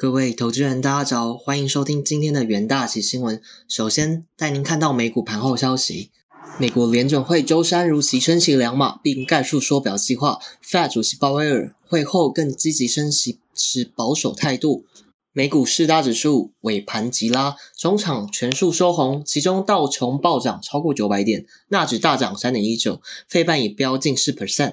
各位投资人，大家早，欢迎收听今天的元大旗新闻。首先带您看到美股盘后消息。美国联准会周三如期升息两码，并概述缩表计划。Fed 主席鲍威尔会后更积极升息，持保守态度。美股四大指数尾盘急拉，中场全数收红，其中道琼暴涨超过九百点，纳指大涨三点一九，费半也飙近四 percent。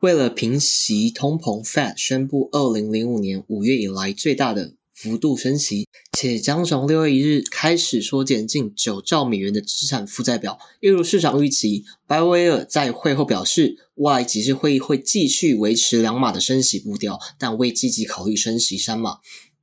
为了平息通膨，Fed 宣布二零零五年五月以来最大的幅度升息，且将从六月一日开始缩减近九兆美元的资产负债表。一如市场预期，鲍威尔在会后表示，未来几次会议会继续维持两码的升息步调，但未积极考虑升息三码。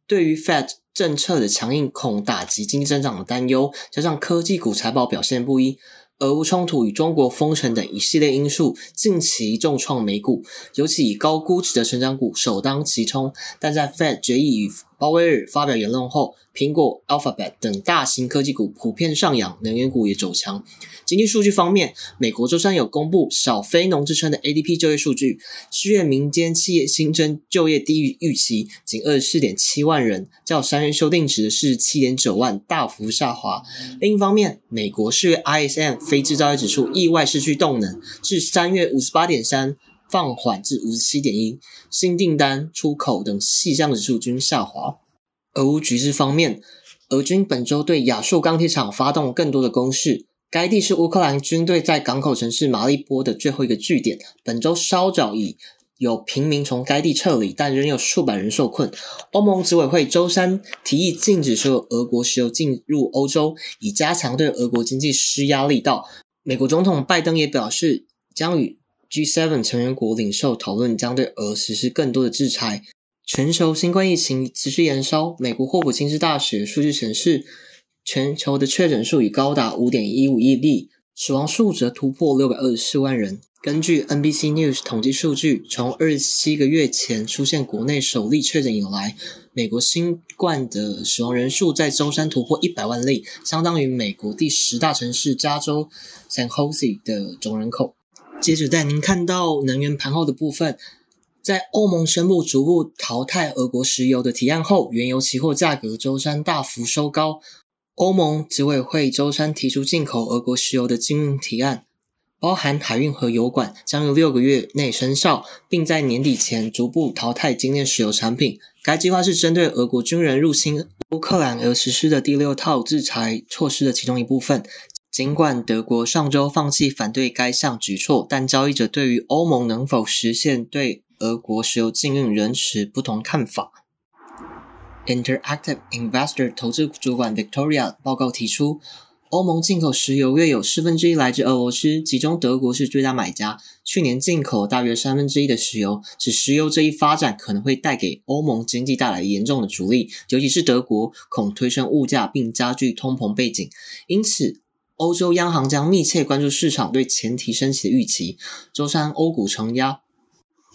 对于 Fed 政策的强硬恐打击经济增长的担忧，加上科技股财报表现不一。俄乌冲突与中国封城等一系列因素，近期重创美股，尤其以高估值的成长股首当其冲。但在 Fed 决议与鲍威尔发表言论后，苹果、Alphabet 等大型科技股普遍上扬，能源股也走强。经济数据方面，美国周三有公布小非农之称的 ADP 就业数据，四月民间企业新增就业低于预期，仅二十四点七万人，较三月修订值是七点九万大幅下滑。另一方面，美国四月 ISM 非制造业指数意外失去动能，至三月五十八点三。放缓至五十七点一，新订单、出口等细项指数均下滑。俄乌局势方面，俄军本周对亚速钢铁厂发动更多的攻势，该地是乌克兰军队在港口城市马利波的最后一个据点。本周稍早已有平民从该地撤离，但仍有数百人受困。欧盟执委会周三提议禁止所有俄国石油进入欧洲，以加强对俄国经济施压力道。美国总统拜登也表示，将与 G7 成员国领袖讨论将对俄实施更多的制裁。全球新冠疫情持续延烧，美国霍普金斯大学数据显示，全球的确诊数已高达五点一五亿例，死亡数则突破六百二十四万人。根据 NBC News 统计数据，从二十七个月前出现国内首例确诊以来，美国新冠的死亡人数在周三突破一百万例，相当于美国第十大城市加州 San Jose 的总人口。接着带您看到能源盘后的部分，在欧盟宣布逐步淘汰俄国石油的提案后，原油期货价格周三大幅收高。欧盟执委会周三提出进口俄国石油的禁运提案，包含海运和油管，将于六个月内生效，并在年底前逐步淘汰精炼石油产品。该计划是针对俄国军人入侵乌克兰而实施的第六套制裁措施的其中一部分。尽管德国上周放弃反对该项举措，但交易者对于欧盟能否实现对俄国石油禁运仍持不同看法。Interactive Investor 投资主管 Victoria 报告提出，欧盟进口石油约有四分之一来自俄罗斯，其中德国是最大买家，去年进口大约三分之一的石油。使石油这一发展可能会带给欧盟经济带来严重的阻力，尤其是德国恐推升物价并加剧通膨背景，因此。欧洲央行将密切关注市场对前提升息的预期。周三，欧股承压。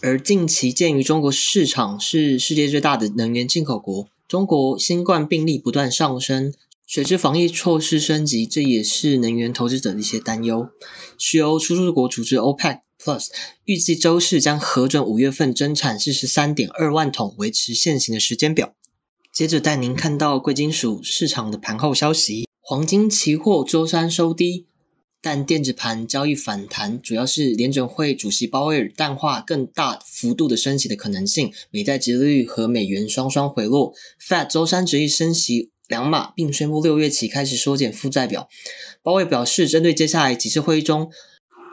而近期，鉴于中国市场是世界最大的能源进口国，中国新冠病例不断上升，随之防疫措施升级，这也是能源投资者的一些担忧。石油输出国组织 OPEC Plus 预计周四将核准五月份增产四十三点二万桶，维持现行的时间表。接着带您看到贵金属市场的盘后消息。黄金期货周三收低，但电子盘交易反弹，主要是联准会主席鲍威尔淡化更大幅度的升息的可能性，美债殖利率和美元双双回落。Fed 周三执意升息两码，并宣布六月起开始缩减负债表。鲍威尔表示，针对接下来几次会议中，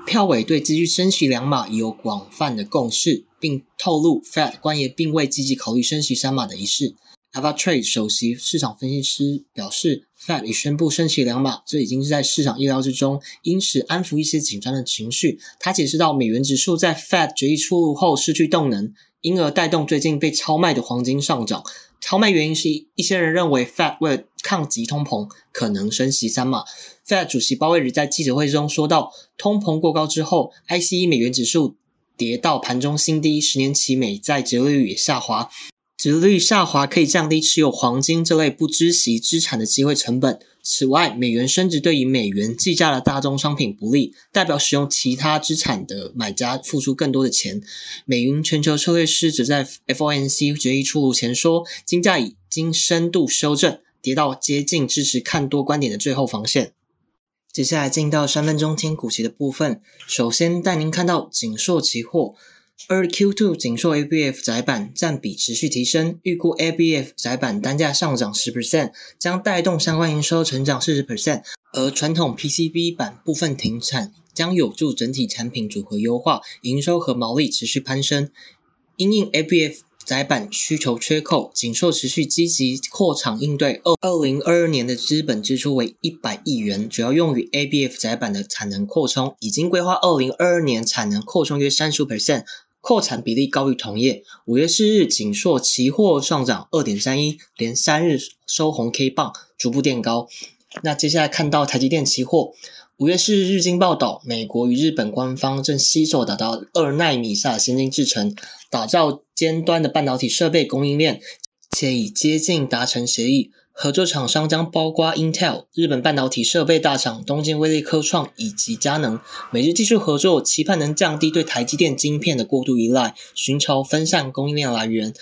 票委对继续升息两码已有广泛的共识，并透露 Fed 官员并未积极考虑升息三码的一事。Avatrade 首席市场分析师表示，Fed 已宣布升息两码，这已经是在市场意料之中，因此安抚一些紧张的情绪。他解释到，美元指数在 Fed 决议出炉后失去动能，因而带动最近被超卖的黄金上涨。超卖原因是一些人认为 Fed 为了抗击通膨，可能升息三码。Fed 主席鲍威尔在记者会中说到，通膨过高之后，ICE 美元指数跌到盘中新低，十年期美债折利率也下滑。殖率下滑可以降低持有黄金这类不知息资产的机会成本。此外，美元升值对于美元计价的大宗商品不利，代表使用其他资产的买家付出更多的钱。美云全球策略师则在 FOMC 决议出炉前说，金价已经深度修正，跌到接近支持看多观点的最后防线。接下来进到三分钟听股期的部分，首先带您看到锦硕期货。二 Q2 紧缩 ABF 窄板占比持续提升，预估 ABF 窄板单价上涨十 percent，将带动相关营收成长四十 percent。而传统 PCB 板部分停产，将有助整体产品组合优化，营收和毛利持续攀升。因应 ABF 窄板需求缺口，紧缩持续积极扩厂应对。二二零二二年的资本支出为一百亿元，主要用于 ABF 窄板的产能扩充，已经规划二零二二年产能扩充约三十 percent。扩产比例高于同业。五月四日，锦硕期货上涨二点三一，连三日收红 K 棒，逐步垫高。那接下来看到台积电期货，五月四日日经报道，美国与日本官方正携手打造二纳米下先进制程，打造尖端的半导体设备供应链，且已接近达成协议。合作厂商将包括 Intel、日本半导体设备大厂东京威力科创以及佳能。美日技术合作，期盼能降低对台积电晶片的过度依赖，寻求分散供应链来源。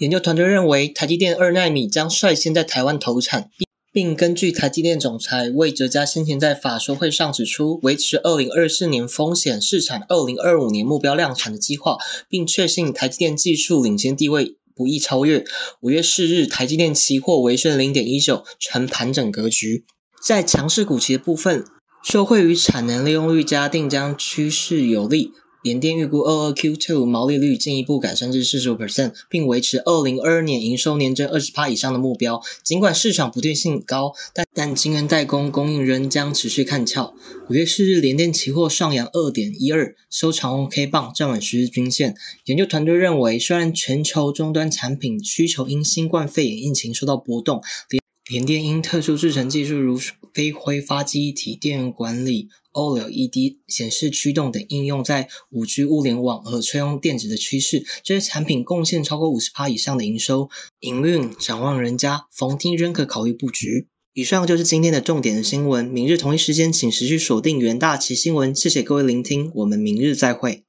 研究团队认为，台积电二纳米将率先在台湾投产，并根据台积电总裁魏哲嘉先前在法说会上指出，维持二零二四年风险试产、二零二五年目标量产的计划，并确信台积电技术领先地位。不易超越。五月四日，台积电期货微升零点一九，呈盘整格局。在强势股期的部分，受惠于产能利用率加定将趋势有利。联电预估二二 Q two 毛利率进一步改善至四十五 percent，并维持二零二二年营收年增二十趴以上的目标。尽管市场不确定性高，但但晶圆代工供应仍将持续看俏。五月四日，联电期货上扬二点一二，收长红 K 棒，站稳十日均线。研究团队认为，虽然全球终端产品需求因新冠肺炎疫情受到波动，联电因特殊制程技术如非挥发记忆体、电源管理。OLED 显示驱动等应用在五 G 物联网和车用电子的趋势，这些产品贡献超过五十趴以上的营收，营运展望人家，逢低仍可考虑布局。以上就是今天的重点的新闻，明日同一时间请持续锁定元大旗新闻，谢谢各位聆听，我们明日再会。